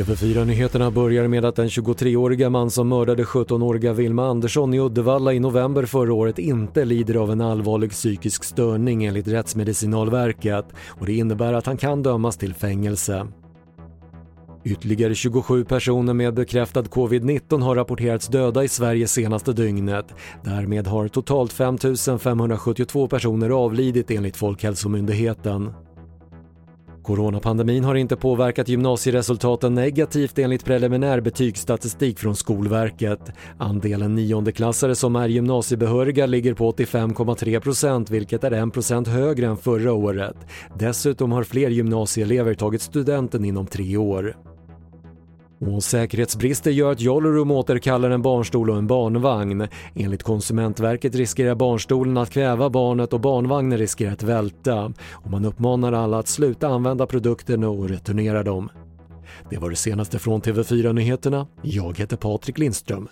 TV4-nyheterna börjar med att den 23-åriga man som mördade 17-åriga Vilma Andersson i Uddevalla i november förra året inte lider av en allvarlig psykisk störning enligt Rättsmedicinalverket och det innebär att han kan dömas till fängelse. Ytterligare 27 personer med bekräftad covid-19 har rapporterats döda i Sverige senaste dygnet. Därmed har totalt 5 572 personer avlidit enligt Folkhälsomyndigheten. Coronapandemin har inte påverkat gymnasieresultaten negativt enligt preliminär betygsstatistik från Skolverket. Andelen niondeklassare som är gymnasiebehöriga ligger på 85,3% vilket är 1% högre än förra året. Dessutom har fler gymnasieelever tagit studenten inom tre år. Och säkerhetsbrister gör att Jollerum återkallar en barnstol och en barnvagn. Enligt Konsumentverket riskerar barnstolen att kväva barnet och barnvagnen riskerar att välta. Och man uppmanar alla att sluta använda produkterna och returnera dem. Det var det senaste från TV4 Nyheterna. Jag heter Patrik Lindström.